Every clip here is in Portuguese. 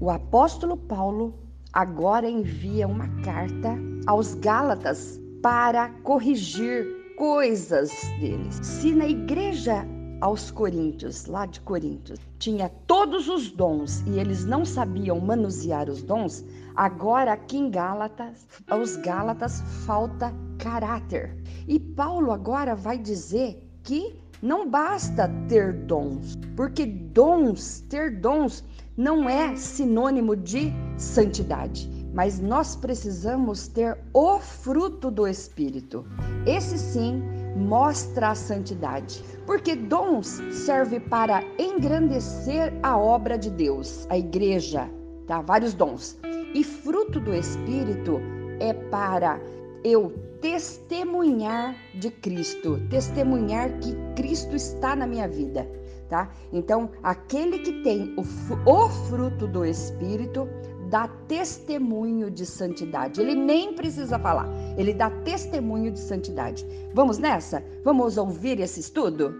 O apóstolo Paulo agora envia uma carta aos Gálatas para corrigir coisas deles. Se na igreja aos Coríntios, lá de Coríntios, tinha todos os dons e eles não sabiam manusear os dons, agora aqui em Gálatas, aos Gálatas falta caráter. E Paulo agora vai dizer que não basta ter dons, porque dons, ter dons não é sinônimo de santidade, mas nós precisamos ter o fruto do Espírito. Esse sim mostra a santidade, porque dons serve para engrandecer a obra de Deus, a igreja, tá? Vários dons. E fruto do Espírito é para eu testemunhar de Cristo, testemunhar que Cristo está na minha vida tá? Então, aquele que tem o, o fruto do Espírito dá testemunho de santidade. Ele nem precisa falar, ele dá testemunho de santidade. Vamos nessa? Vamos ouvir esse estudo?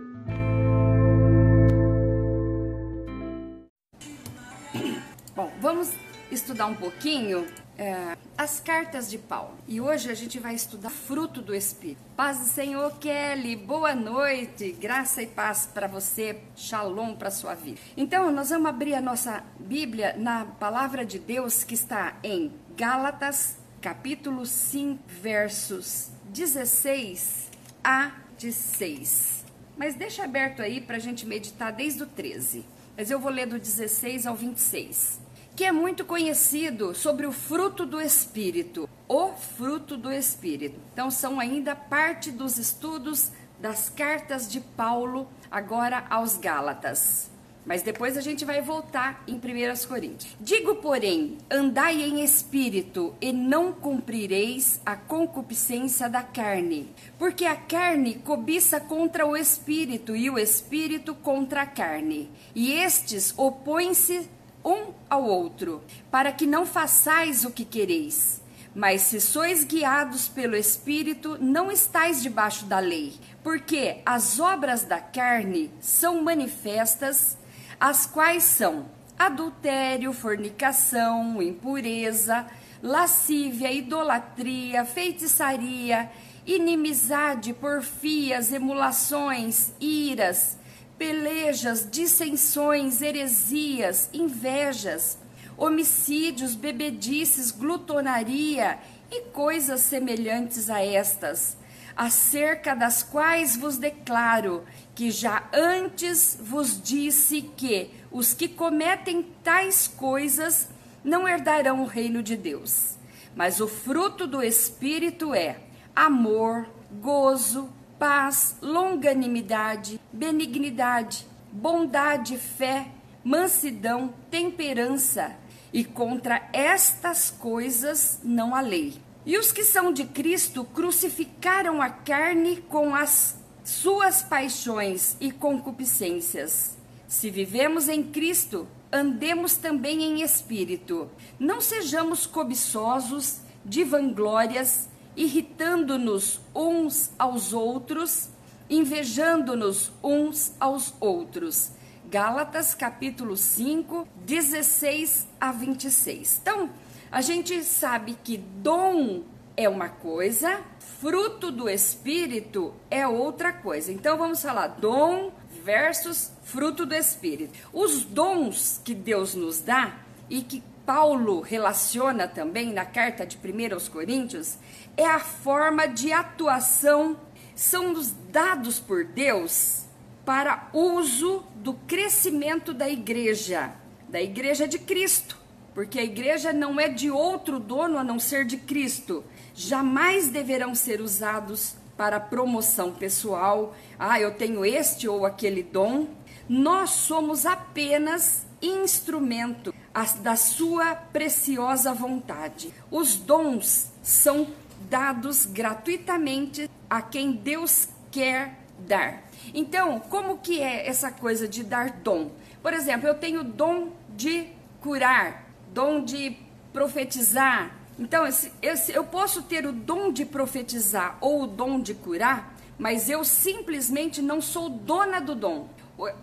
Bom, vamos estudar um pouquinho é, as cartas de Paulo. E hoje a gente vai estudar fruto do Espírito. Paz do Senhor, Kelly, boa noite, graça e paz para você, shalom para sua vida. Então, nós vamos abrir a nossa Bíblia na palavra de Deus que está em Gálatas, capítulo 5, versos 16 a 16. Mas deixa aberto aí para a gente meditar desde o 13. Mas eu vou ler do 16 ao 26 que é muito conhecido sobre o fruto do Espírito, o fruto do Espírito. Então, são ainda parte dos estudos das cartas de Paulo, agora aos Gálatas. Mas depois a gente vai voltar em 1 Coríntios. Digo, porém, andai em espírito e não cumprireis a concupiscência da carne. Porque a carne cobiça contra o espírito e o espírito contra a carne. E estes opõem-se um ao outro, para que não façais o que quereis. Mas se sois guiados pelo Espírito, não estais debaixo da lei, porque as obras da carne são manifestas, as quais são adultério, fornicação, impureza, lascívia, idolatria, feitiçaria, inimizade, porfias, emulações, iras, pelejas, dissensões, heresias, invejas, homicídios, bebedices, glutonaria e coisas semelhantes a estas, acerca das quais vos declaro que já antes vos disse que os que cometem tais coisas não herdarão o reino de Deus. Mas o fruto do Espírito é amor, gozo, paz, longanimidade, benignidade, bondade, fé, mansidão, temperança, e contra estas coisas não há lei. E os que são de Cristo crucificaram a carne com as suas paixões e concupiscências. Se vivemos em Cristo, andemos também em espírito. Não sejamos cobiçosos de vanglórias, irritando-nos uns aos outros, invejando-nos uns aos outros. Gálatas capítulo 5, 16 a 26. Então, a gente sabe que dom é uma coisa, fruto do espírito é outra coisa. Então vamos falar dom versus fruto do espírito. Os dons que Deus nos dá e que Paulo relaciona também na carta de 1 aos Coríntios é a forma de atuação, são os dados por Deus para uso do crescimento da igreja, da igreja de Cristo, porque a igreja não é de outro dono a não ser de Cristo. Jamais deverão ser usados para promoção pessoal. Ah, eu tenho este ou aquele dom. Nós somos apenas instrumento da sua preciosa vontade. Os dons são dados gratuitamente a quem Deus quer dar. Então, como que é essa coisa de dar dom? Por exemplo, eu tenho dom de curar, dom de profetizar. Então, eu posso ter o dom de profetizar ou o dom de curar, mas eu simplesmente não sou dona do dom.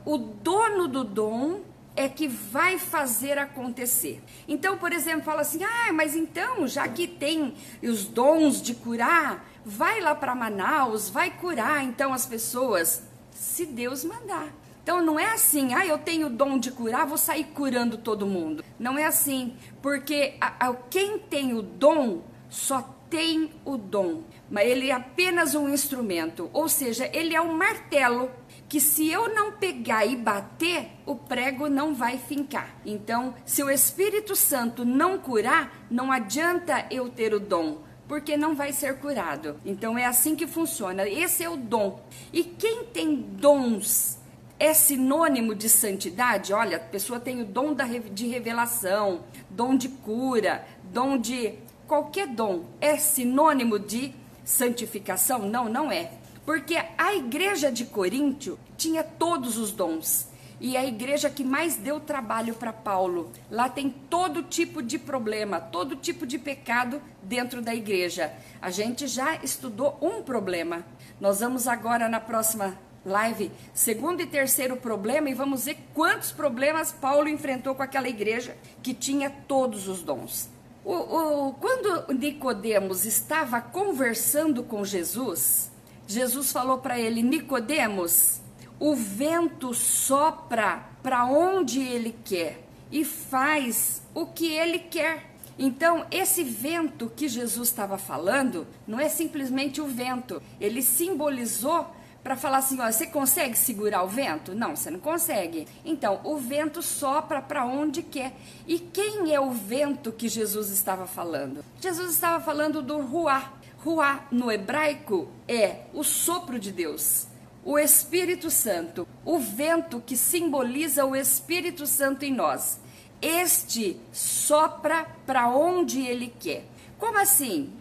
O dono do dom é que vai fazer acontecer. Então, por exemplo, fala assim: ah, mas então, já que tem os dons de curar, vai lá para Manaus, vai curar então as pessoas, se Deus mandar. Então não é assim, ah, eu tenho o dom de curar, vou sair curando todo mundo. Não é assim, porque a, a, quem tem o dom só tem o dom, mas ele é apenas um instrumento, ou seja, ele é um martelo que se eu não pegar e bater, o prego não vai fincar. Então, se o Espírito Santo não curar, não adianta eu ter o dom, porque não vai ser curado. Então é assim que funciona. Esse é o dom. E quem tem dons é sinônimo de santidade? Olha, a pessoa tem o dom de revelação, dom de cura, dom de qualquer dom. É sinônimo de santificação? Não, não é. Porque a igreja de Coríntio tinha todos os dons. E a igreja que mais deu trabalho para Paulo. Lá tem todo tipo de problema, todo tipo de pecado dentro da igreja. A gente já estudou um problema. Nós vamos agora na próxima live, segundo e terceiro problema, e vamos ver quantos problemas Paulo enfrentou com aquela igreja que tinha todos os dons. O, o, quando Nicodemos estava conversando com Jesus, Jesus falou para ele: Nicodemos, o vento sopra para onde ele quer e faz o que ele quer. Então, esse vento que Jesus estava falando não é simplesmente o vento, ele simbolizou para falar assim, ó, você consegue segurar o vento? Não, você não consegue. Então, o vento sopra para onde quer. E quem é o vento que Jesus estava falando? Jesus estava falando do ruá. Ruá no hebraico é o sopro de Deus, o Espírito Santo, o vento que simboliza o Espírito Santo em nós. Este sopra para onde ele quer. Como assim,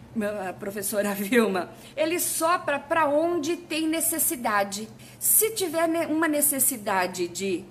professora Vilma? Ele sopra para onde tem necessidade. Se tiver uma necessidade de,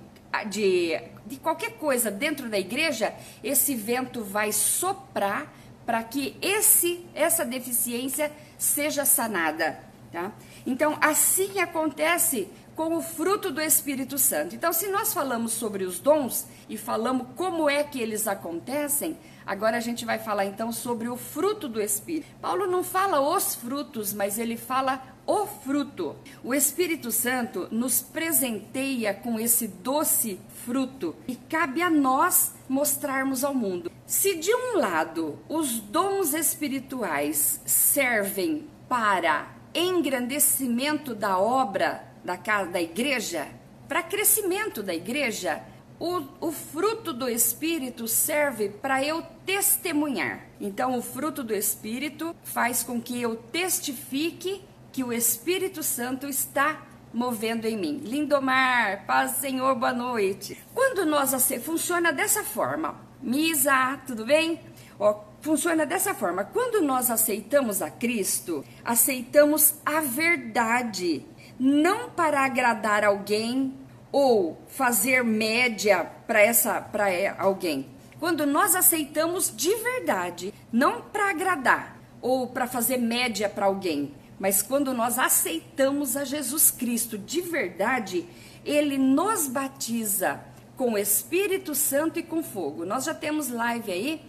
de, de qualquer coisa dentro da igreja, esse vento vai soprar para que esse essa deficiência seja sanada, tá? Então, assim acontece com o fruto do Espírito Santo. Então, se nós falamos sobre os dons e falamos como é que eles acontecem, agora a gente vai falar então sobre o fruto do Espírito. Paulo não fala os frutos, mas ele fala o fruto. O Espírito Santo nos presenteia com esse doce fruto e cabe a nós mostrarmos ao mundo. Se de um lado os dons espirituais servem para engrandecimento da obra da casa da igreja, para crescimento da igreja, o, o, fruto do Espírito serve para eu testemunhar. Então, o fruto do Espírito faz com que eu testifique que o Espírito Santo está movendo em mim. Lindomar, paz Senhor, boa noite. Quando nós funciona dessa forma, Misa, tudo bem? Ó, funciona dessa forma. Quando nós aceitamos a Cristo, aceitamos a verdade, não para agradar alguém ou fazer média para essa para alguém. Quando nós aceitamos de verdade, não para agradar ou para fazer média para alguém, mas quando nós aceitamos a Jesus Cristo de verdade, ele nos batiza com Espírito Santo e com fogo. Nós já temos live aí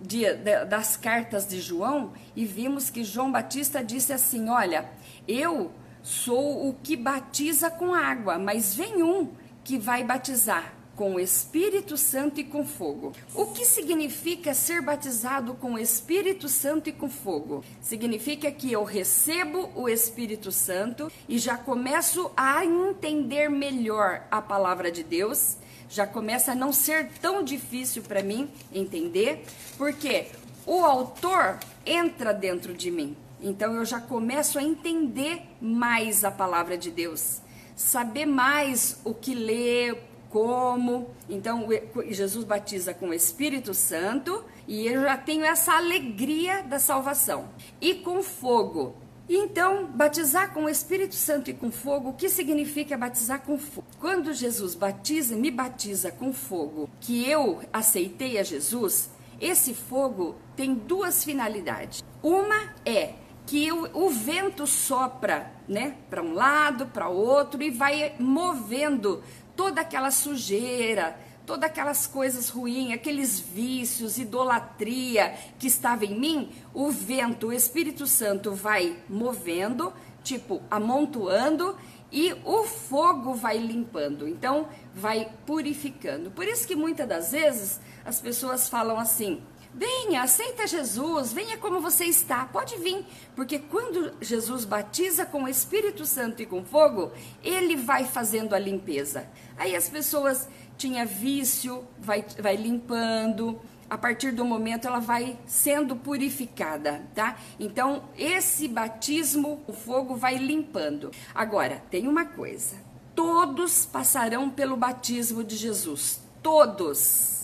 de, de, das cartas de João e vimos que João Batista disse assim: Olha, eu sou o que batiza com água, mas vem um que vai batizar com o Espírito Santo e com fogo. O que significa ser batizado com o Espírito Santo e com fogo? Significa que eu recebo o Espírito Santo e já começo a entender melhor a palavra de Deus, já começa a não ser tão difícil para mim entender, porque o autor entra dentro de mim. Então eu já começo a entender mais a palavra de Deus, saber mais o que ler, como. Então, Jesus batiza com o Espírito Santo e eu já tenho essa alegria da salvação. E com fogo. Então, batizar com o Espírito Santo e com fogo, o que significa batizar com fogo? Quando Jesus batiza, me batiza com fogo, que eu aceitei a Jesus, esse fogo tem duas finalidades. Uma é que o, o vento sopra, né, para um lado, para outro e vai movendo toda aquela sujeira, todas aquelas coisas ruins, aqueles vícios, idolatria que estava em mim, o vento, o Espírito Santo vai movendo, tipo, amontoando e o fogo vai limpando. Então, vai purificando. Por isso que muitas das vezes as pessoas falam assim: Venha, aceita Jesus, venha como você está, pode vir, porque quando Jesus batiza com o Espírito Santo e com fogo, ele vai fazendo a limpeza. Aí as pessoas tinha vício, vai, vai limpando, a partir do momento ela vai sendo purificada, tá? Então, esse batismo, o fogo vai limpando. Agora, tem uma coisa: todos passarão pelo batismo de Jesus, todos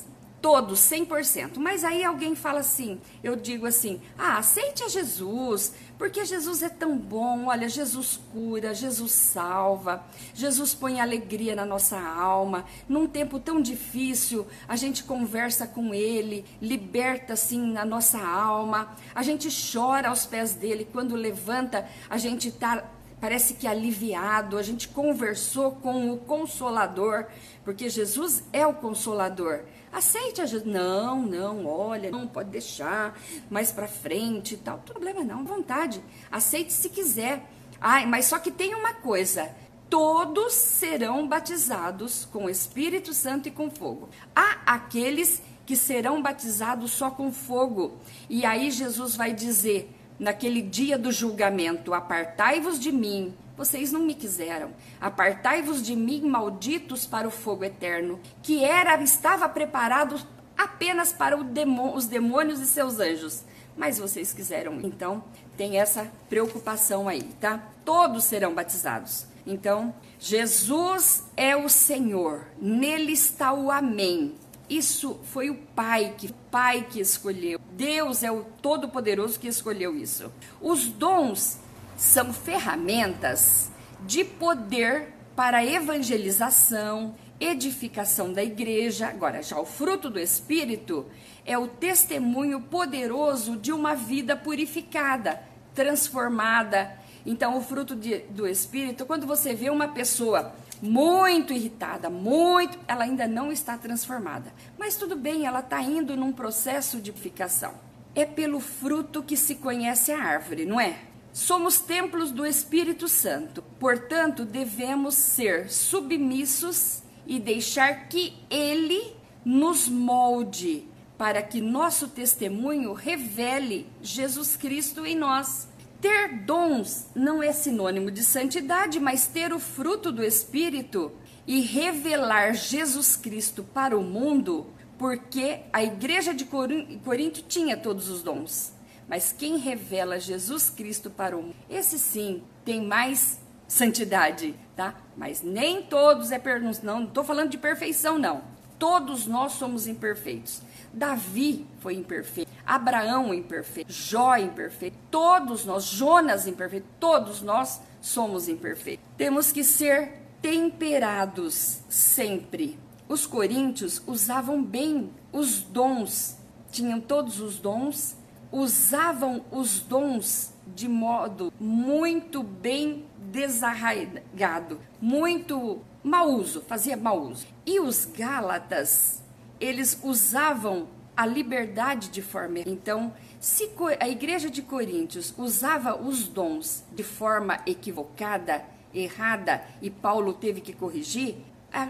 todos, 100%. Mas aí alguém fala assim, eu digo assim: "Ah, aceite a Jesus, porque Jesus é tão bom. Olha, Jesus cura, Jesus salva, Jesus põe alegria na nossa alma. Num tempo tão difícil, a gente conversa com ele, liberta assim na nossa alma. A gente chora aos pés dele quando levanta, a gente tá parece que aliviado, a gente conversou com o consolador, porque Jesus é o consolador. Aceite a Jesus. Não, não, olha, não pode deixar mais para frente e tal. Problema não, vontade. Aceite se quiser. Ai, mas só que tem uma coisa: todos serão batizados com Espírito Santo e com fogo. Há aqueles que serão batizados só com fogo. E aí Jesus vai dizer: naquele dia do julgamento: Apartai-vos de mim, vocês não me quiseram. Apartai-vos de mim, malditos, para o fogo eterno, que era estava preparado apenas para os demônios e seus anjos. Mas vocês quiseram. Então, tem essa preocupação aí, tá? Todos serão batizados. Então, Jesus é o Senhor. Nele está o amém. Isso foi o Pai que, o Pai que escolheu. Deus é o Todo-Poderoso que escolheu isso. Os dons são ferramentas de poder para evangelização, edificação da igreja. Agora, já o fruto do Espírito é o testemunho poderoso de uma vida purificada, transformada. Então, o fruto de, do Espírito, quando você vê uma pessoa muito irritada, muito, ela ainda não está transformada. Mas tudo bem, ela está indo num processo de purificação. É pelo fruto que se conhece a árvore, não é? Somos templos do Espírito Santo, portanto, devemos ser submissos e deixar que Ele nos molde, para que nosso testemunho revele Jesus Cristo em nós. Ter dons não é sinônimo de santidade, mas ter o fruto do Espírito e revelar Jesus Cristo para o mundo, porque a igreja de Corinto tinha todos os dons. Mas quem revela Jesus Cristo para o mundo, esse sim tem mais santidade, tá? Mas nem todos é per... não estou falando de perfeição não. Todos nós somos imperfeitos. Davi foi imperfeito, Abraão imperfeito, Jó imperfeito, todos nós, Jonas imperfeito, todos nós somos imperfeitos. Temos que ser temperados sempre. Os coríntios usavam bem os dons, tinham todos os dons usavam os dons de modo muito bem desarraigado, muito mau uso, fazia mau uso. E os Gálatas, eles usavam a liberdade de forma. Então, se a igreja de Coríntios usava os dons de forma equivocada, errada, e Paulo teve que corrigir,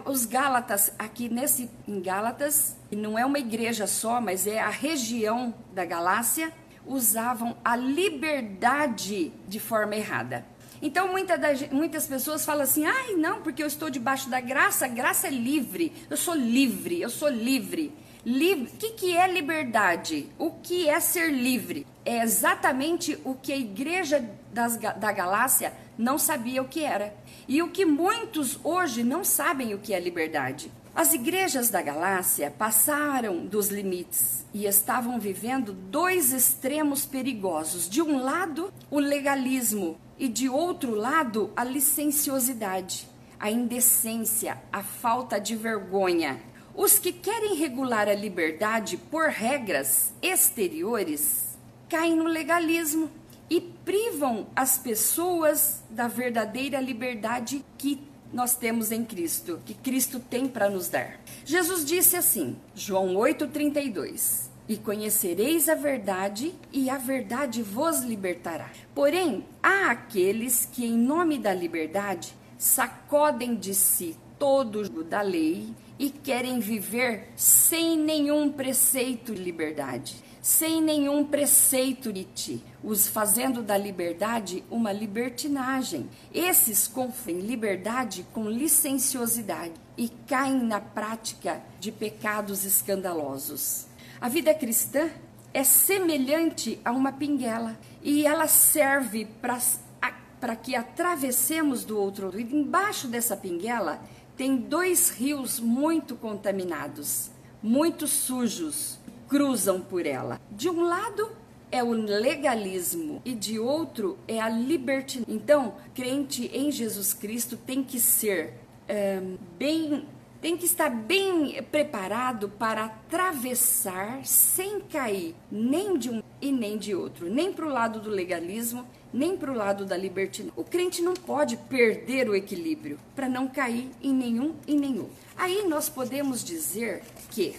os Gálatas, aqui nesse em Gálatas, não é uma igreja só, mas é a região da Galácia, usavam a liberdade de forma errada. Então muita das, muitas pessoas falam assim: ai, não, porque eu estou debaixo da graça, a graça é livre, eu sou livre, eu sou livre. O que, que é liberdade? O que é ser livre? É exatamente o que a igreja das, da Galácia não sabia o que era. E o que muitos hoje não sabem o que é liberdade. As igrejas da Galácia passaram dos limites e estavam vivendo dois extremos perigosos. De um lado, o legalismo, e de outro lado, a licenciosidade, a indecência, a falta de vergonha. Os que querem regular a liberdade por regras exteriores caem no legalismo e privam as pessoas da verdadeira liberdade que nós temos em Cristo, que Cristo tem para nos dar. Jesus disse assim, João 8:32: E conhecereis a verdade, e a verdade vos libertará. Porém, há aqueles que, em nome da liberdade, sacodem de si todo o da lei e querem viver sem nenhum preceito de liberdade, sem nenhum preceito de ti, os fazendo da liberdade uma libertinagem. Esses confundem liberdade com licenciosidade e caem na prática de pecados escandalosos. A vida cristã é semelhante a uma pinguela e ela serve para que atravessemos do outro lado. Embaixo dessa pinguela tem dois rios muito contaminados, muito sujos, cruzam por ela. De um lado é o legalismo e de outro é a libertinagem. Então, crente em Jesus Cristo tem que ser é, bem tem que estar bem preparado para atravessar sem cair nem de um e nem de outro, nem para o lado do legalismo, nem para o lado da libertinagem. O crente não pode perder o equilíbrio para não cair em nenhum e nenhum. Aí nós podemos dizer que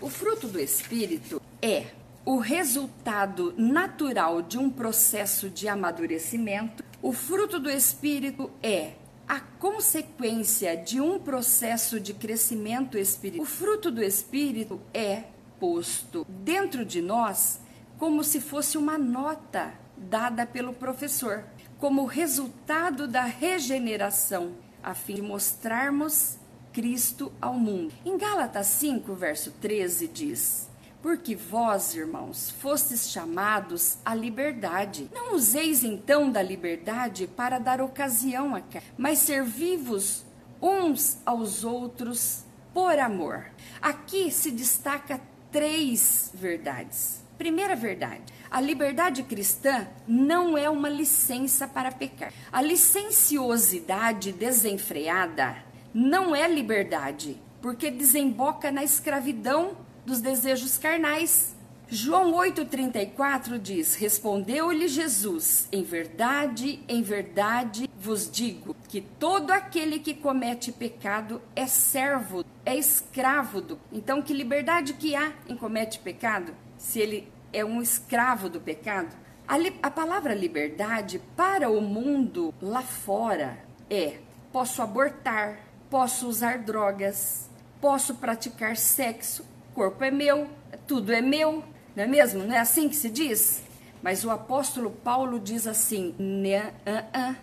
o fruto do espírito é o resultado natural de um processo de amadurecimento. O fruto do espírito é a consequência de um processo de crescimento espiritual. O fruto do espírito é posto dentro de nós como se fosse uma nota dada pelo professor, como resultado da regeneração, a fim de mostrarmos Cristo ao mundo. Em Gálatas 5, verso 13 diz: porque vós, irmãos, fostes chamados à liberdade. Não useis então da liberdade para dar ocasião a carne, mas servi-vos uns aos outros por amor. Aqui se destaca três verdades. Primeira verdade: a liberdade cristã não é uma licença para pecar. A licenciosidade desenfreada não é liberdade, porque desemboca na escravidão dos desejos carnais. João 8,34 diz: Respondeu-lhe Jesus: Em verdade, em verdade vos digo que todo aquele que comete pecado é servo, é escravo do. Então, que liberdade que há em comete pecado? Se ele é um escravo do pecado? A, a palavra liberdade para o mundo lá fora é: posso abortar, posso usar drogas, posso praticar sexo, corpo é meu, tudo é meu, não é mesmo? Não é assim que se diz? Mas o apóstolo Paulo diz assim: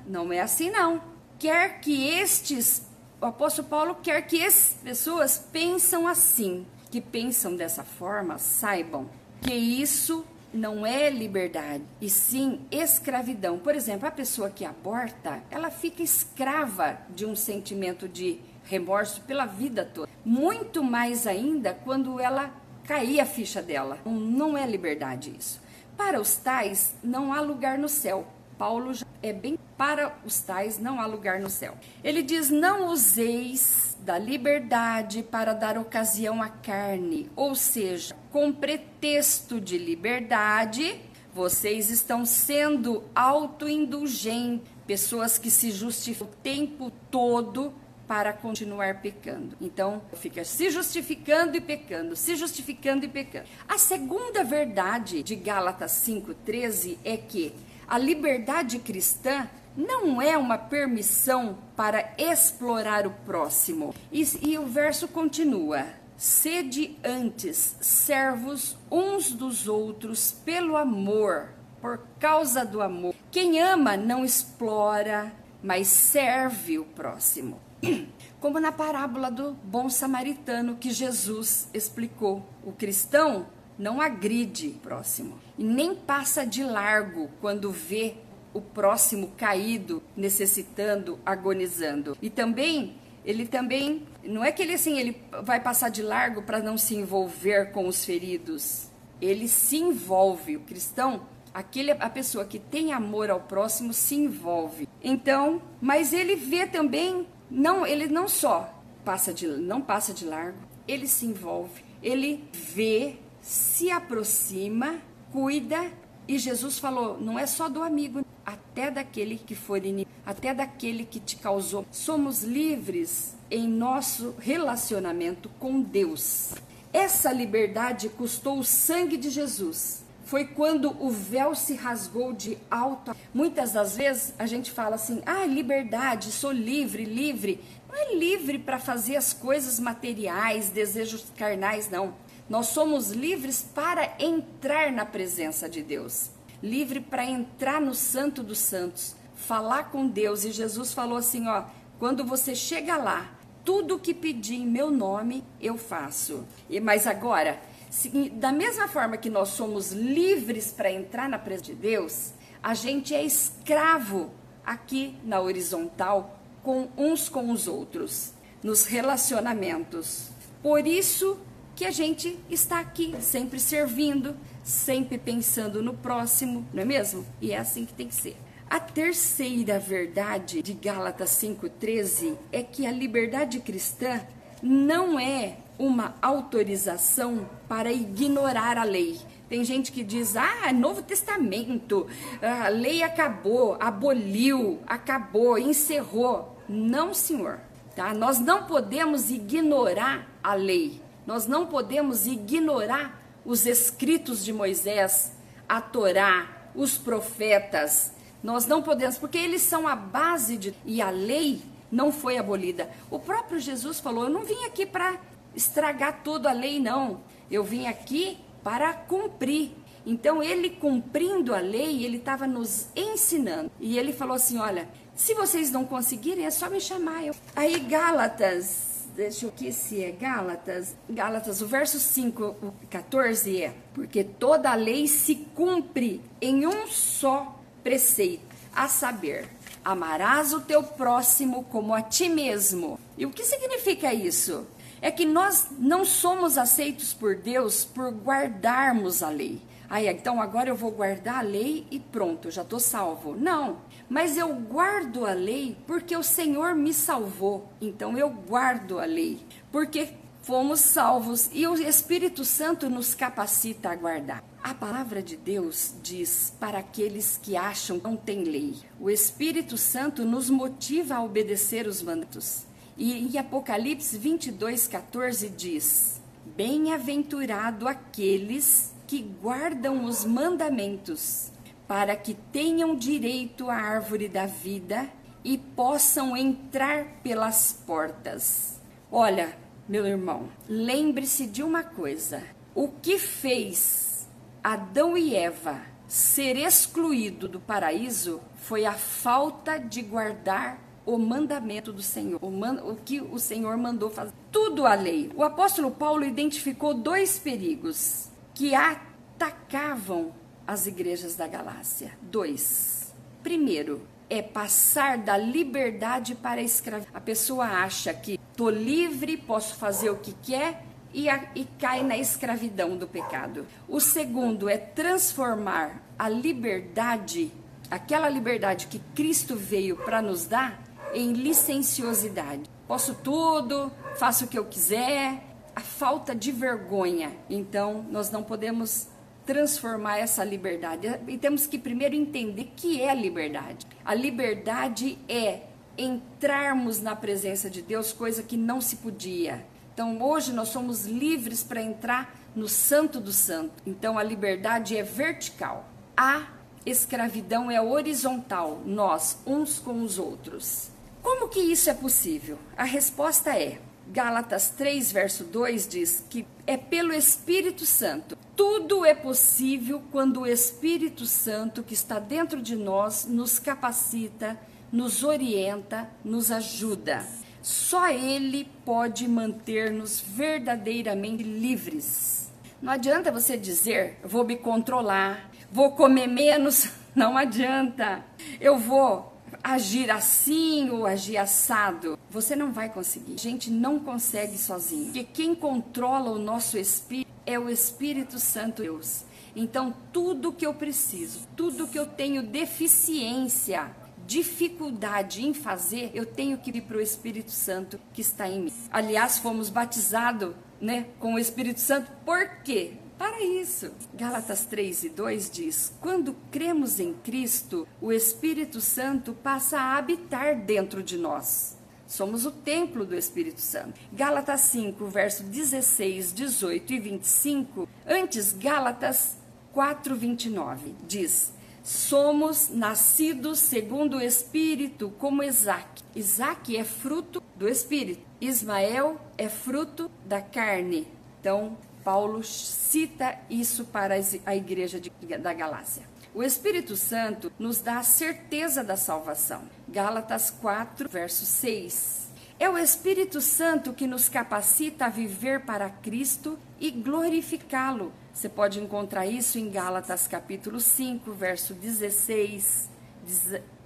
não é assim não. Quer que estes, o apóstolo Paulo quer que as pessoas pensam assim, que pensam dessa forma, saibam que isso não é liberdade, e sim escravidão. Por exemplo, a pessoa que aborta, ela fica escrava de um sentimento de remorso pela vida toda. Muito mais ainda quando ela cair a ficha dela. Não é liberdade isso. Para os tais, não há lugar no céu. Paulo é bem para os tais, não há lugar no céu. Ele diz: Não useis da liberdade para dar ocasião à carne, ou seja, com pretexto de liberdade, vocês estão sendo autoindulgentes, pessoas que se justificam o tempo todo para continuar pecando. Então, fica se justificando e pecando, se justificando e pecando. A segunda verdade de Gálatas 5:13 é que a liberdade cristã não é uma permissão para explorar o próximo. E, e o verso continua: Sede antes servos uns dos outros pelo amor, por causa do amor. Quem ama não explora, mas serve o próximo. Como na parábola do bom samaritano que Jesus explicou. O cristão não agride o próximo e nem passa de largo quando vê o próximo caído, necessitando, agonizando. E também ele também não é que ele assim ele vai passar de largo para não se envolver com os feridos. Ele se envolve. O cristão, aquele a pessoa que tem amor ao próximo se envolve. Então, mas ele vê também não, ele não só passa de, não passa de largo, ele se envolve, ele vê, se aproxima, cuida. E Jesus falou: não é só do amigo, até daquele que for inimigo, até daquele que te causou. Somos livres em nosso relacionamento com Deus. Essa liberdade custou o sangue de Jesus. Foi quando o véu se rasgou de alto. Muitas das vezes a gente fala assim: ah, liberdade, sou livre, livre. Não é livre para fazer as coisas materiais, desejos carnais, não. Nós somos livres para entrar na presença de Deus, livre para entrar no Santo dos Santos, falar com Deus. E Jesus falou assim: ó, quando você chega lá, tudo que pedir em meu nome eu faço. E mas agora, se, da mesma forma que nós somos livres para entrar na presença de Deus, a gente é escravo aqui na horizontal com uns com os outros, nos relacionamentos. Por isso que a gente está aqui, sempre servindo, sempre pensando no próximo, não é mesmo? E é assim que tem que ser. A terceira verdade de Gálatas 5,13 é que a liberdade cristã não é uma autorização para ignorar a lei. Tem gente que diz, ah, Novo Testamento, a lei acabou, aboliu, acabou, encerrou. Não, senhor. Tá? Nós não podemos ignorar a lei. Nós não podemos ignorar os escritos de Moisés, a Torá, os profetas. Nós não podemos, porque eles são a base de. E a lei não foi abolida. O próprio Jesus falou: Eu não vim aqui para estragar toda a lei, não. Eu vim aqui para cumprir. Então, ele cumprindo a lei, ele estava nos ensinando. E ele falou assim: Olha, se vocês não conseguirem, é só me chamar. Eu... Aí, Gálatas deixa eu que se é Gálatas, Gálatas, o verso 5, o 14 é: Porque toda a lei se cumpre em um só preceito, a saber, amarás o teu próximo como a ti mesmo. E o que significa isso? É que nós não somos aceitos por Deus por guardarmos a lei. Aí, então agora eu vou guardar a lei e pronto, já estou salvo. Não, mas eu guardo a lei porque o Senhor me salvou. Então eu guardo a lei, porque fomos salvos e o Espírito Santo nos capacita a guardar. A palavra de Deus diz para aqueles que acham que não tem lei. O Espírito Santo nos motiva a obedecer os mandatos. E em Apocalipse 22, 14 diz: Bem-aventurado aqueles que guardam os mandamentos, para que tenham direito à árvore da vida e possam entrar pelas portas. Olha, meu irmão, lembre-se de uma coisa: o que fez Adão e Eva ser excluído do paraíso foi a falta de guardar o mandamento do Senhor, o, man, o, que o Senhor mandou fazer. Tudo a lei. O apóstolo Paulo identificou dois perigos que atacavam as igrejas da Galácia. Dois. Primeiro, é passar da liberdade para a escravidão. A pessoa acha que tô livre, posso fazer o que quer e, a, e cai na escravidão do pecado. O segundo é transformar a liberdade, aquela liberdade que Cristo veio para nos dar, em licenciosidade. Posso tudo, faço o que eu quiser, a falta de vergonha. Então, nós não podemos transformar essa liberdade. E temos que primeiro entender que é liberdade. A liberdade é entrarmos na presença de Deus, coisa que não se podia. Então, hoje nós somos livres para entrar no Santo do Santo. Então, a liberdade é vertical. A escravidão é horizontal, nós uns com os outros. Como que isso é possível? A resposta é: Gálatas 3, verso 2 diz que é pelo Espírito Santo. Tudo é possível quando o Espírito Santo que está dentro de nós nos capacita, nos orienta, nos ajuda. Só Ele pode manter-nos verdadeiramente livres. Não adianta você dizer, vou me controlar, vou comer menos. Não adianta. Eu vou agir assim ou agir assado, você não vai conseguir. A gente não consegue sozinho. Porque quem controla o nosso espírito é o Espírito Santo Deus. Então, tudo que eu preciso, tudo que eu tenho deficiência, dificuldade em fazer, eu tenho que ir para o Espírito Santo que está em mim. Aliás, fomos batizados né, com o Espírito Santo, por quê? Para isso. Gálatas 3 e 2 diz: Quando cremos em Cristo, o Espírito Santo passa a habitar dentro de nós. Somos o templo do Espírito Santo. Gálatas 5, verso 16, 18 e 25. Antes, Gálatas 4, 29 diz: Somos nascidos segundo o Espírito, como Isaac. Isaac é fruto do Espírito. Ismael é fruto da carne. Então, Paulo cita isso para a igreja de, da Galácia. O Espírito Santo nos dá a certeza da salvação. Gálatas 4, verso 6. É o Espírito Santo que nos capacita a viver para Cristo e glorificá-lo. Você pode encontrar isso em Gálatas capítulo 5, verso 16,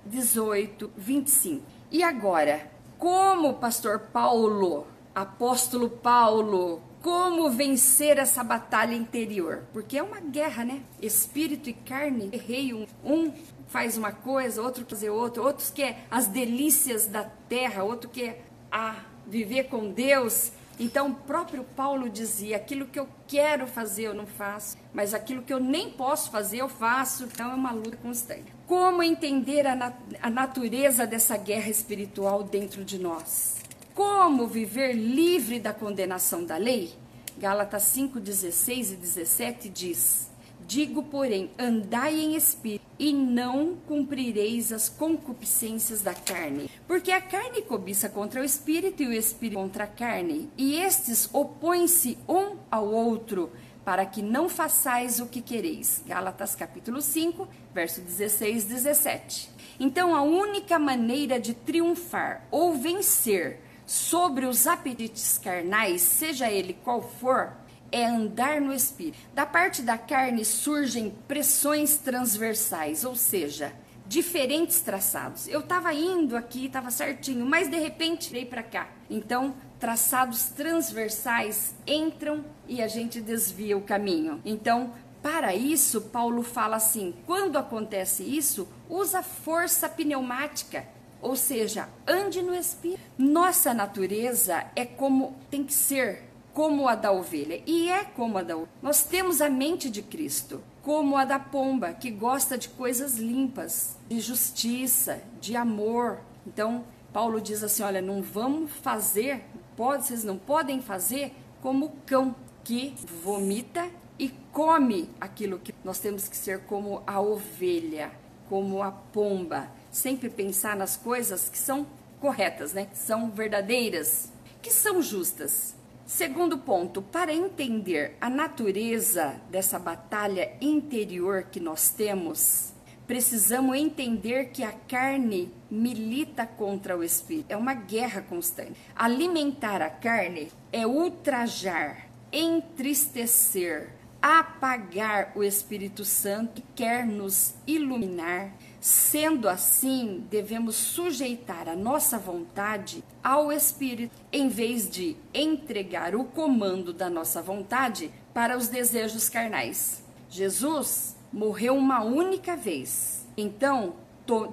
18, 25. E agora, como o pastor Paulo, apóstolo Paulo, como vencer essa batalha interior? Porque é uma guerra, né? Espírito e carne, um, faz uma coisa, outro fazer outra, outros quer as delícias da terra, outro quer a viver com Deus. Então, o próprio Paulo dizia: aquilo que eu quero fazer eu não faço, mas aquilo que eu nem posso fazer eu faço. Então, é uma luta constante. Como entender a, nat a natureza dessa guerra espiritual dentro de nós? Como viver livre da condenação da lei? Gálatas 5, 16 e 17 diz: Digo, porém, andai em espírito e não cumprireis as concupiscências da carne. Porque a carne cobiça contra o espírito e o espírito contra a carne, e estes opõem-se um ao outro, para que não façais o que quereis. Gálatas capítulo 5, verso 16 e 17. Então, a única maneira de triunfar ou vencer sobre os apetites carnais, seja ele qual for, é andar no espírito. Da parte da carne surgem pressões transversais, ou seja, diferentes traçados. Eu estava indo aqui, estava certinho, mas de repente veio para cá. Então, traçados transversais entram e a gente desvia o caminho. Então, para isso, Paulo fala assim: quando acontece isso, usa força pneumática ou seja, ande no espírito. Nossa natureza é como tem que ser, como a da ovelha, e é como a da ovelha. Nós temos a mente de Cristo, como a da pomba, que gosta de coisas limpas, de justiça, de amor. Então, Paulo diz assim: olha, não vamos fazer, pode, vocês não podem fazer como o cão que vomita e come aquilo que nós temos que ser como a ovelha, como a pomba sempre pensar nas coisas que são corretas, né? Que são verdadeiras, que são justas. Segundo ponto, para entender a natureza dessa batalha interior que nós temos, precisamos entender que a carne milita contra o espírito. É uma guerra constante. Alimentar a carne é ultrajar, entristecer, apagar o Espírito Santo que quer nos iluminar Sendo assim, devemos sujeitar a nossa vontade ao Espírito, em vez de entregar o comando da nossa vontade para os desejos carnais. Jesus morreu uma única vez. Então,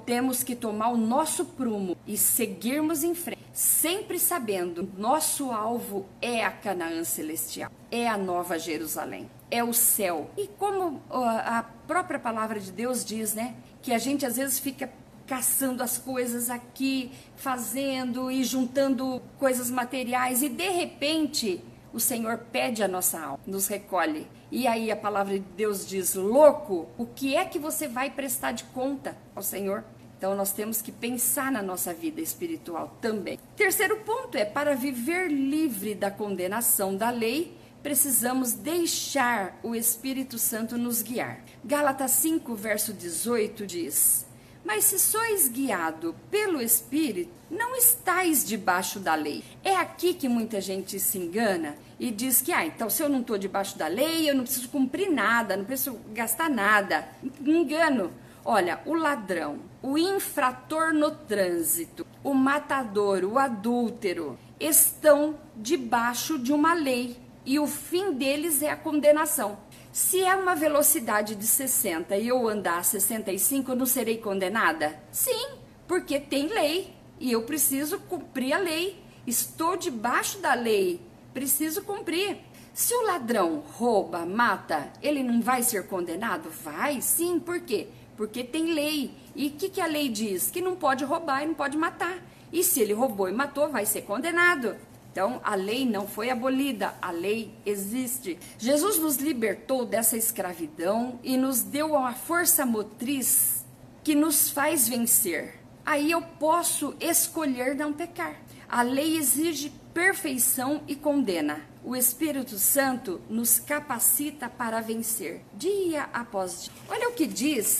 temos que tomar o nosso prumo e seguirmos em frente, sempre sabendo nosso alvo é a Canaã celestial, é a nova Jerusalém, é o céu. E como a própria palavra de Deus diz, né? que a gente às vezes fica caçando as coisas aqui, fazendo e juntando coisas materiais e de repente o Senhor pede a nossa alma, nos recolhe. E aí a palavra de Deus diz: louco, o que é que você vai prestar de conta ao Senhor? Então nós temos que pensar na nossa vida espiritual também. Terceiro ponto é para viver livre da condenação da lei, precisamos deixar o Espírito Santo nos guiar. Gálatas 5, verso 18 diz: Mas se sois guiado pelo Espírito, não estáis debaixo da lei. É aqui que muita gente se engana e diz que, ah, então se eu não estou debaixo da lei, eu não preciso cumprir nada, não preciso gastar nada. Engano. Olha, o ladrão, o infrator no trânsito, o matador, o adúltero, estão debaixo de uma lei e o fim deles é a condenação. Se é uma velocidade de 60 e eu andar a 65, eu não serei condenada? Sim, porque tem lei e eu preciso cumprir a lei. Estou debaixo da lei, preciso cumprir. Se o ladrão rouba, mata, ele não vai ser condenado? Vai, sim, por quê? Porque tem lei. E o que, que a lei diz? Que não pode roubar e não pode matar. E se ele roubou e matou, vai ser condenado. Então, a lei não foi abolida, a lei existe. Jesus nos libertou dessa escravidão e nos deu uma força motriz que nos faz vencer. Aí eu posso escolher não pecar. A lei exige perfeição e condena. O Espírito Santo nos capacita para vencer, dia após dia. Olha o que diz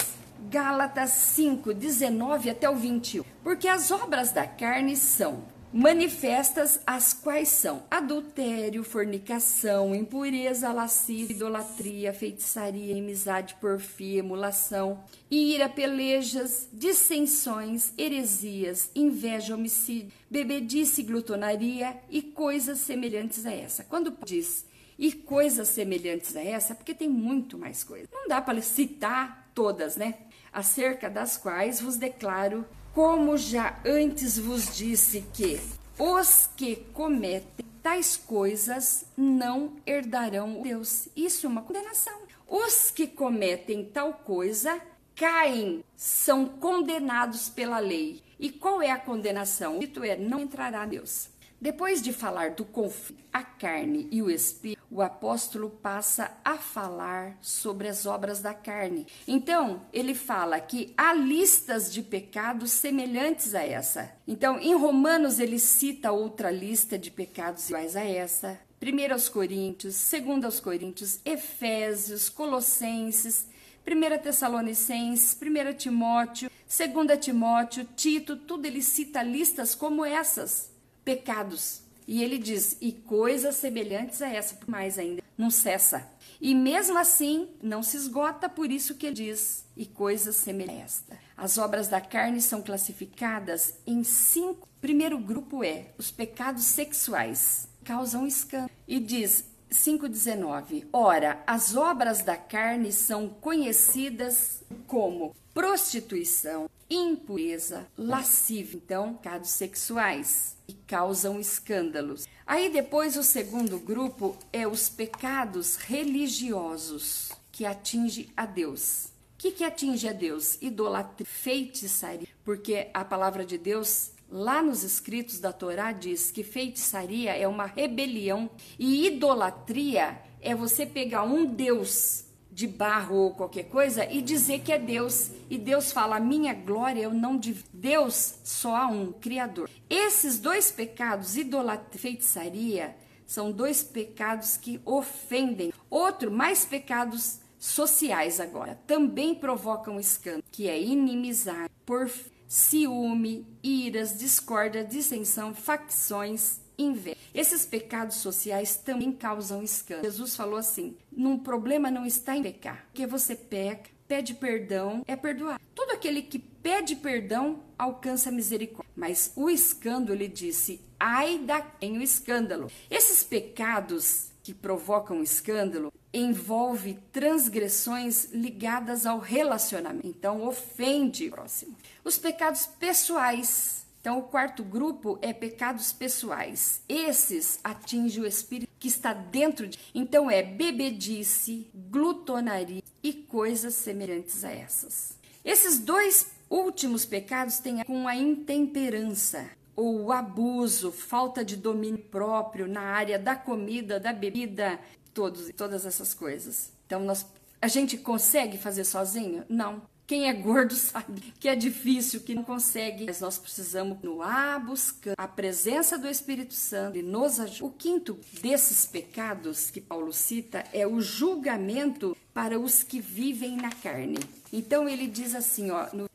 Gálatas 5, 19 até o 21. Porque as obras da carne são manifestas, as quais são adultério, fornicação, impureza, lascívia, idolatria, feitiçaria, inimizade, porfia, emulação, ira, pelejas, dissensões, heresias, inveja, homicídio, bebedice, glutonaria e coisas semelhantes a essa. Quando diz e coisas semelhantes a essa, porque tem muito mais coisas. Não dá para citar todas, né? Acerca das quais vos declaro como já antes vos disse que os que cometem tais coisas não herdarão Deus. Isso é uma condenação. Os que cometem tal coisa caem, são condenados pela lei. E qual é a condenação? Dito é, não entrará Deus. Depois de falar do conflito, a carne e o espírito, o apóstolo passa a falar sobre as obras da carne. Então, ele fala que há listas de pecados semelhantes a essa. Então, em Romanos, ele cita outra lista de pecados iguais a essa. 1 aos Coríntios, 2 aos Coríntios, Efésios, Colossenses, 1 Tessalonicenses, 1 Timóteo, 2 Timóteo, Tito, tudo ele cita listas como essas pecados. E ele diz: e coisas semelhantes a essa, mais ainda, não cessa. E mesmo assim, não se esgota, por isso que ele diz: e coisas semelhantes a esta. As obras da carne são classificadas em cinco. Primeiro grupo é os pecados sexuais, causam escândalo. E diz 5,19: Ora, as obras da carne são conhecidas como prostituição, impureza, lascívia, então, pecados sexuais e causam escândalos. Aí depois o segundo grupo é os pecados religiosos que atinge a Deus. O que, que atinge a Deus? Idolatria, feitiçaria, porque a palavra de Deus Lá nos escritos da Torá diz que feitiçaria é uma rebelião e idolatria é você pegar um Deus de barro ou qualquer coisa e dizer que é Deus. E Deus fala: minha glória eu não divido. Deus só há um, Criador. Esses dois pecados, idolatria e feitiçaria, são dois pecados que ofendem. Outro, mais pecados sociais agora, também provocam escândalo, que é inimizade, por ciúme, iras, discórdia, dissensão, facções, inveja. Esses pecados sociais também causam escândalo. Jesus falou assim: num problema não está em pecar, porque você peca, pede perdão, é perdoar. Todo aquele que pede perdão alcança misericórdia. Mas o escândalo, ele disse, ai da quem o escândalo. Esses pecados que provocam escândalo envolve transgressões ligadas ao relacionamento. Então ofende o próximo. Os pecados pessoais então, o quarto grupo é pecados pessoais. Esses atingem o espírito que está dentro de. Então, é bebedice, glutonaria e coisas semelhantes a essas. Esses dois últimos pecados têm com a intemperança ou o abuso, falta de domínio próprio na área da comida, da bebida, todos, todas essas coisas. Então, nós, a gente consegue fazer sozinho? Não. Quem é gordo sabe que é difícil, que não consegue, mas nós precisamos continuar buscando a presença do Espírito Santo e nos ajuda. O quinto desses pecados que Paulo cita é o julgamento para os que vivem na carne. Então ele diz assim, ó, no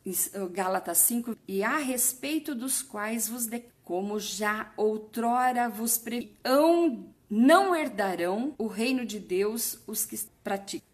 Gálatas 5, e a respeito dos quais vos de, como já outrora vos previam, não herdarão o reino de Deus os que praticam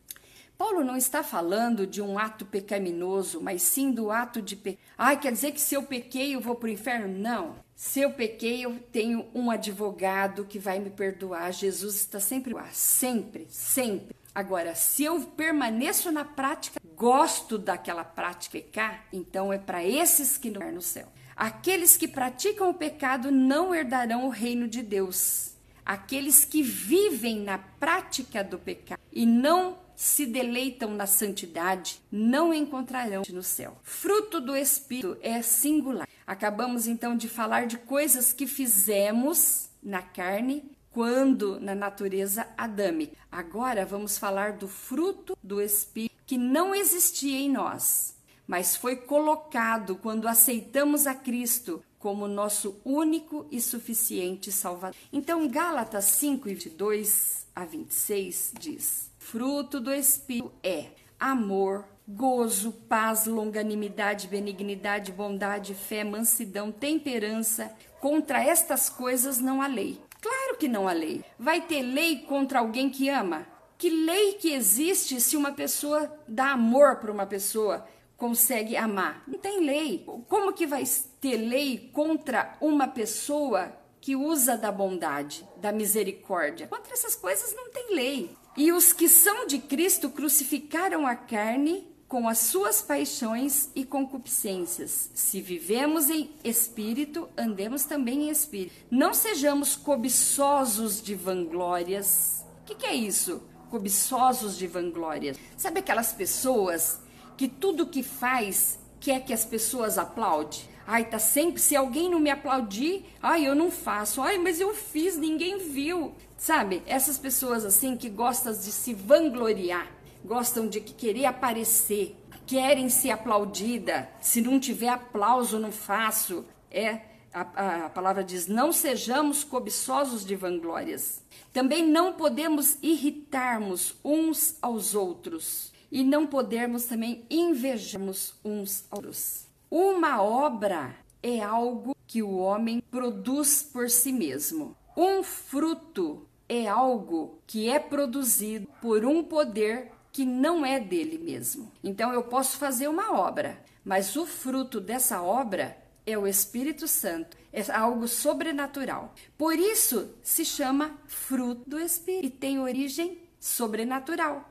Paulo não está falando de um ato pecaminoso, mas sim do ato de pe... Ai, quer dizer que se eu pequei eu vou para o inferno? Não. Se eu pequei, eu tenho um advogado que vai me perdoar. Jesus está sempre lá, sempre, sempre. Agora, se eu permaneço na prática, gosto daquela prática pecar, então é para esses que não no céu. Aqueles que praticam o pecado não herdarão o reino de Deus. aqueles que vivem na prática do pecado e não se deleitam na santidade, não encontrarão no céu. Fruto do Espírito é singular. Acabamos então de falar de coisas que fizemos na carne quando na natureza adâmica. Agora vamos falar do fruto do Espírito que não existia em nós, mas foi colocado quando aceitamos a Cristo como nosso único e suficiente Salvador. Então, Gálatas 5, 22 a 26 diz: Fruto do Espírito é amor, gozo, paz, longanimidade, benignidade, bondade, fé, mansidão, temperança. Contra estas coisas não há lei. Claro que não há lei. Vai ter lei contra alguém que ama? Que lei que existe se uma pessoa dá amor para uma pessoa, consegue amar? Não tem lei. Como que vai ter lei contra uma pessoa que usa da bondade, da misericórdia? Contra essas coisas não tem lei. E os que são de Cristo crucificaram a carne com as suas paixões e concupiscências. Se vivemos em espírito, andemos também em espírito. Não sejamos cobiçosos de vanglórias. O que, que é isso? Cobiçosos de vanglórias. Sabe aquelas pessoas que tudo que faz quer que as pessoas aplaudem? Ai, tá sempre, se alguém não me aplaudir, ai, eu não faço. Ai, mas eu fiz, ninguém viu. Sabe? Essas pessoas assim que gostam de se vangloriar gostam de querer aparecer, querem ser aplaudida. Se não tiver aplauso, não faço. É a, a, palavra diz: não sejamos cobiçosos de vanglórias. Também não podemos irritarmos uns aos outros e não podemos também invejarmos uns aos outros. Uma obra é algo que o homem produz por si mesmo. Um fruto é algo que é produzido por um poder que não é dele mesmo. Então eu posso fazer uma obra, mas o fruto dessa obra é o Espírito Santo, é algo sobrenatural. Por isso se chama fruto do Espírito e tem origem sobrenatural.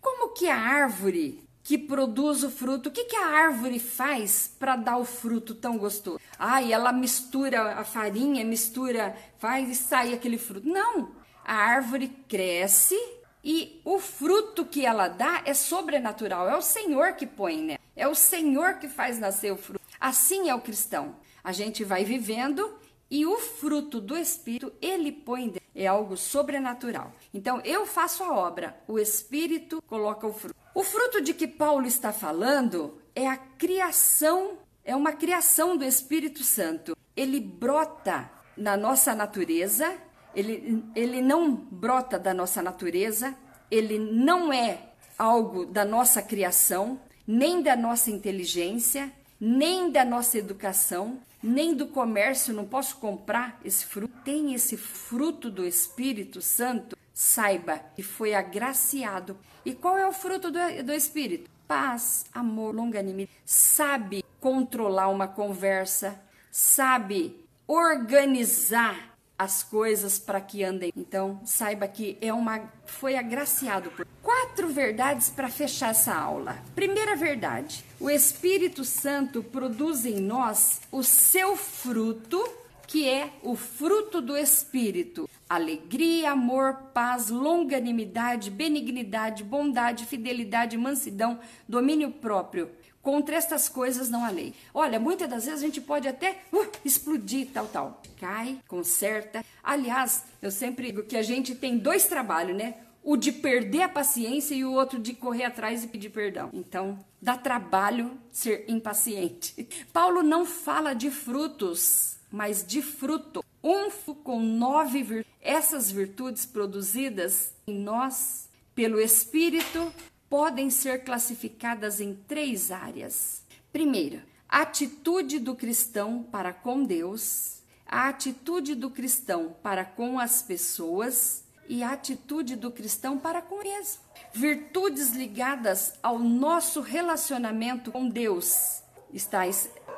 Como que a árvore que produz o fruto, o que, que a árvore faz para dar o fruto tão gostoso? E ela mistura a farinha, mistura, faz e sai aquele fruto. Não! A árvore cresce e o fruto que ela dá é sobrenatural, é o Senhor que põe, né? É o Senhor que faz nascer o fruto. Assim é o cristão. A gente vai vivendo e o fruto do Espírito ele põe é algo sobrenatural. Então eu faço a obra, o Espírito coloca o fruto. O fruto de que Paulo está falando é a criação, é uma criação do Espírito Santo. Ele brota na nossa natureza ele, ele não brota da nossa natureza, ele não é algo da nossa criação, nem da nossa inteligência, nem da nossa educação, nem do comércio. Não posso comprar esse fruto. Tem esse fruto do Espírito Santo. Saiba que foi agraciado. E qual é o fruto do, do Espírito? Paz, amor, longanimidade. Sabe controlar uma conversa, sabe organizar as coisas para que andem. Então, saiba que é uma foi agraciado por quatro verdades para fechar essa aula. Primeira verdade: o Espírito Santo produz em nós o seu fruto, que é o fruto do Espírito. Alegria, amor, paz, longanimidade, benignidade, bondade, fidelidade, mansidão, domínio próprio Contra estas coisas não há lei. Olha, muitas das vezes a gente pode até uh, explodir, tal, tal. Cai, conserta. Aliás, eu sempre digo que a gente tem dois trabalhos, né? O de perder a paciência e o outro de correr atrás e pedir perdão. Então, dá trabalho ser impaciente. Paulo não fala de frutos, mas de fruto. Um com nove virtudes. Essas virtudes produzidas em nós pelo Espírito podem ser classificadas em três áreas. Primeira, a atitude do cristão para com Deus, a atitude do cristão para com as pessoas e a atitude do cristão para com ele mesmo. Virtudes ligadas ao nosso relacionamento com Deus. Está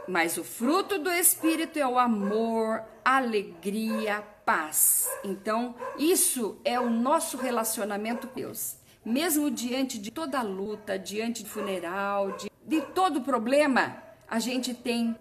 mas o fruto do espírito é o amor, alegria, paz. Então, isso é o nosso relacionamento com Deus mesmo diante de toda luta, diante do funeral, de, de todo problema, a gente tem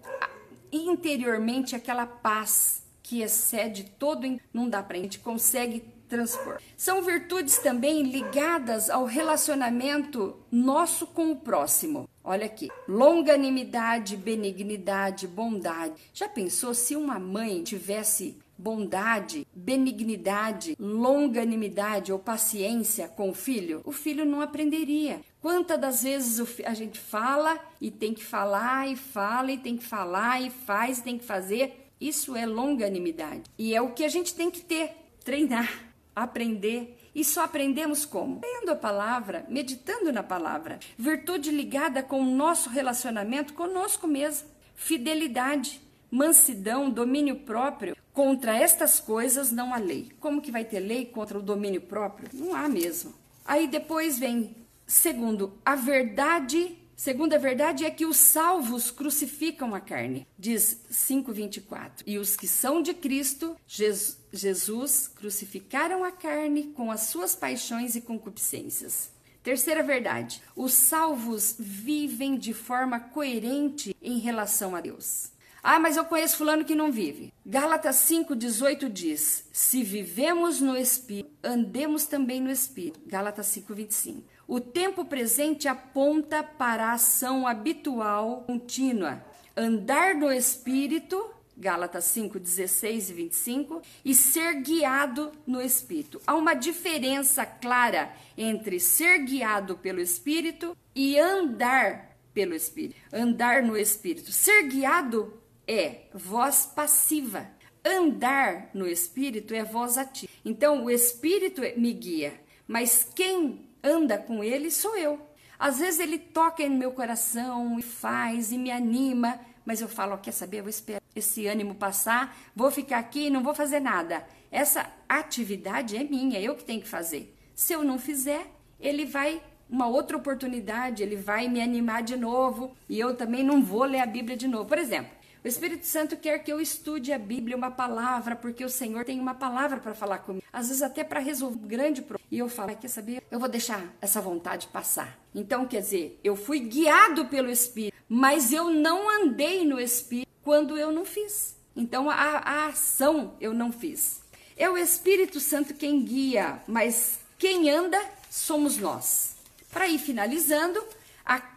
interiormente aquela paz que excede todo, não dá para a gente consegue transpor. São virtudes também ligadas ao relacionamento nosso com o próximo. Olha aqui, longanimidade, benignidade, bondade. Já pensou se uma mãe tivesse bondade, benignidade, longanimidade ou paciência com o filho? O filho não aprenderia. Quantas das vezes a gente fala e tem que falar e fala e tem que falar e faz e tem que fazer? Isso é longanimidade. E é o que a gente tem que ter, treinar aprender. E só aprendemos como? Lendo a palavra, meditando na palavra. Virtude ligada com o nosso relacionamento conosco mesmo. Fidelidade, mansidão, domínio próprio. Contra estas coisas não há lei. Como que vai ter lei contra o domínio próprio? Não há mesmo. Aí depois vem, segundo, a verdade Segunda verdade é que os salvos crucificam a carne, diz 5:24. E os que são de Cristo, Jesus, crucificaram a carne com as suas paixões e concupiscências. Terceira verdade: os salvos vivem de forma coerente em relação a Deus. Ah, mas eu conheço fulano que não vive. Gálatas 5:18 diz: Se vivemos no espírito, andemos também no espírito. Gálatas 5:25. O tempo presente aponta para a ação habitual contínua. Andar no Espírito, Gálatas 5, 16 e 25, e ser guiado no Espírito. Há uma diferença clara entre ser guiado pelo Espírito e andar pelo Espírito. Andar no Espírito. Ser guiado é voz passiva. Andar no Espírito é voz ativa. Então, o Espírito me guia, mas quem anda com ele sou eu. Às vezes ele toca no meu coração e faz e me anima, mas eu falo, quer saber, eu vou esperar esse ânimo passar, vou ficar aqui e não vou fazer nada. Essa atividade é minha, eu que tenho que fazer. Se eu não fizer, ele vai uma outra oportunidade, ele vai me animar de novo e eu também não vou ler a Bíblia de novo. Por exemplo, o Espírito Santo quer que eu estude a Bíblia, uma palavra, porque o Senhor tem uma palavra para falar comigo. Às vezes até para resolver um grande problema. E eu falo, quer saber? Eu vou deixar essa vontade passar. Então, quer dizer, eu fui guiado pelo Espírito, mas eu não andei no Espírito quando eu não fiz. Então, a, a ação eu não fiz. É o Espírito Santo quem guia, mas quem anda somos nós. Para ir finalizando,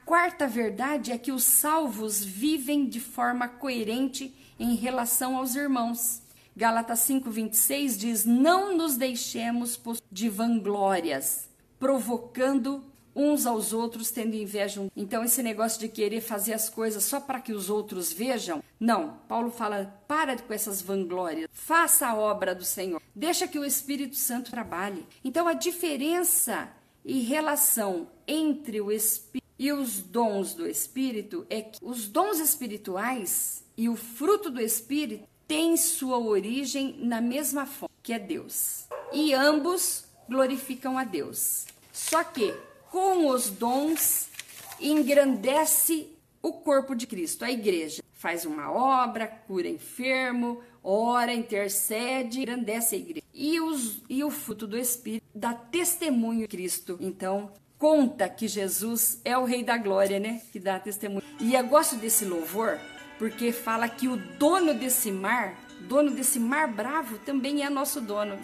quarta verdade é que os salvos vivem de forma coerente em relação aos irmãos. Gálatas 5:26 diz: "Não nos deixemos de vanglórias, provocando uns aos outros, tendo inveja". Então esse negócio de querer fazer as coisas só para que os outros vejam, não. Paulo fala: "Para com essas vanglórias. Faça a obra do Senhor. Deixa que o Espírito Santo trabalhe". Então a diferença e relação entre o Espírito e os dons do Espírito é que os dons espirituais e o fruto do Espírito têm sua origem na mesma fonte, que é Deus. E ambos glorificam a Deus. Só que com os dons engrandece o corpo de Cristo, a igreja. Faz uma obra, cura enfermo, ora, intercede, engrandece a igreja. E, os, e o fruto do Espírito dá testemunho de Cristo. Então, conta que Jesus é o Rei da Glória, né? Que dá testemunho. E eu gosto desse louvor porque fala que o dono desse mar, dono desse mar bravo, também é nosso dono.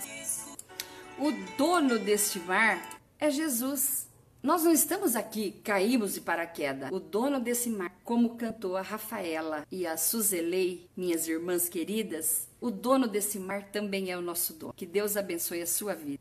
O dono deste mar é Jesus. Nós não estamos aqui, caímos de paraquedas. O dono desse mar, como cantou a Rafaela e a Suzelei, minhas irmãs queridas, o dono desse mar também é o nosso dono. Que Deus abençoe a sua vida.